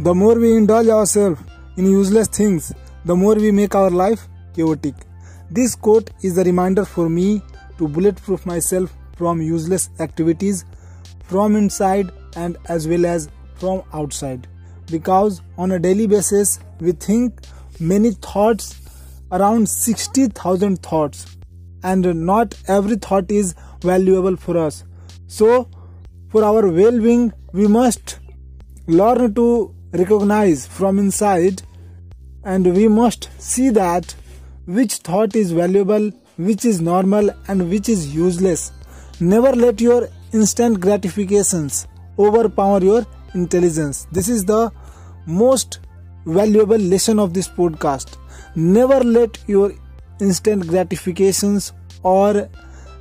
The more we indulge ourselves in useless things, the more we make our life chaotic. This quote is a reminder for me to bulletproof myself from useless activities from inside and as well as from outside. Because on a daily basis, we think many thoughts, around 60,000 thoughts, and not every thought is valuable for us. So, for our well being, we must learn to recognize from inside and we must see that which thought is valuable, which is normal, and which is useless. Never let your instant gratifications overpower your intelligence. This is the most valuable lesson of this podcast. Never let your instant gratifications or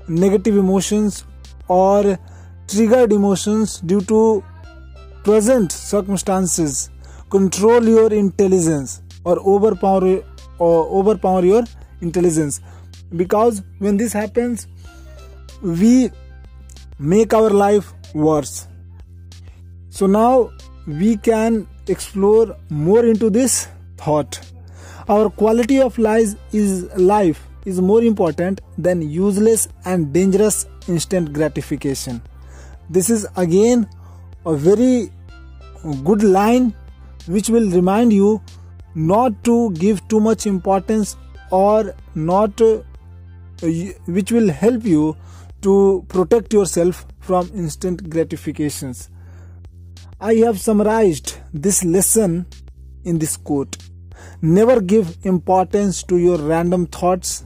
negative emotions or triggered emotions due to present circumstances control your intelligence or overpower or overpower your intelligence. Because when this happens we make our life worse. So now we can explore more into this thought. Our quality of life is life is more important than useless and dangerous instant gratification. This is again a very good line which will remind you not to give too much importance or not uh, which will help you to protect yourself from instant gratifications. I have summarized this lesson in this quote. Never give importance to your random thoughts.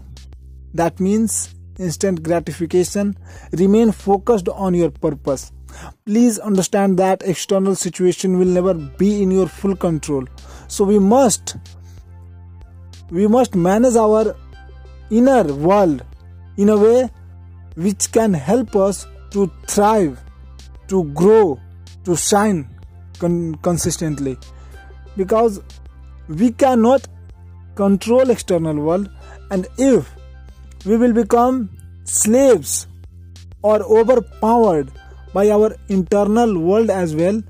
That means instant gratification remain focused on your purpose. Please understand that external situation will never be in your full control. So we must we must manage our inner world in a way which can help us to thrive to grow to shine con- consistently. Because we cannot control external world and if we will become slaves or overpowered by our internal world as well,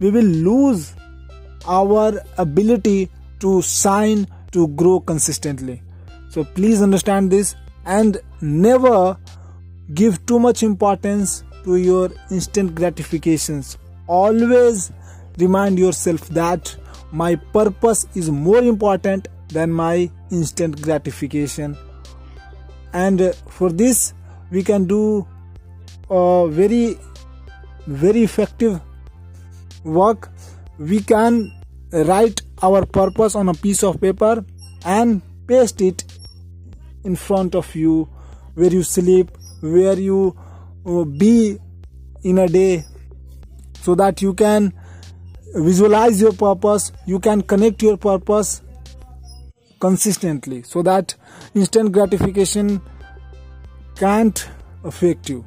we will lose our ability to shine, to grow consistently. So please understand this and never give too much importance to your instant gratifications. Always remind yourself that my purpose is more important than my instant gratification. And for this, we can do a very very effective work. We can write our purpose on a piece of paper and paste it in front of you where you sleep where you uh, be in a day so that you can visualize your purpose you can connect your purpose consistently so that instant gratification can't affect you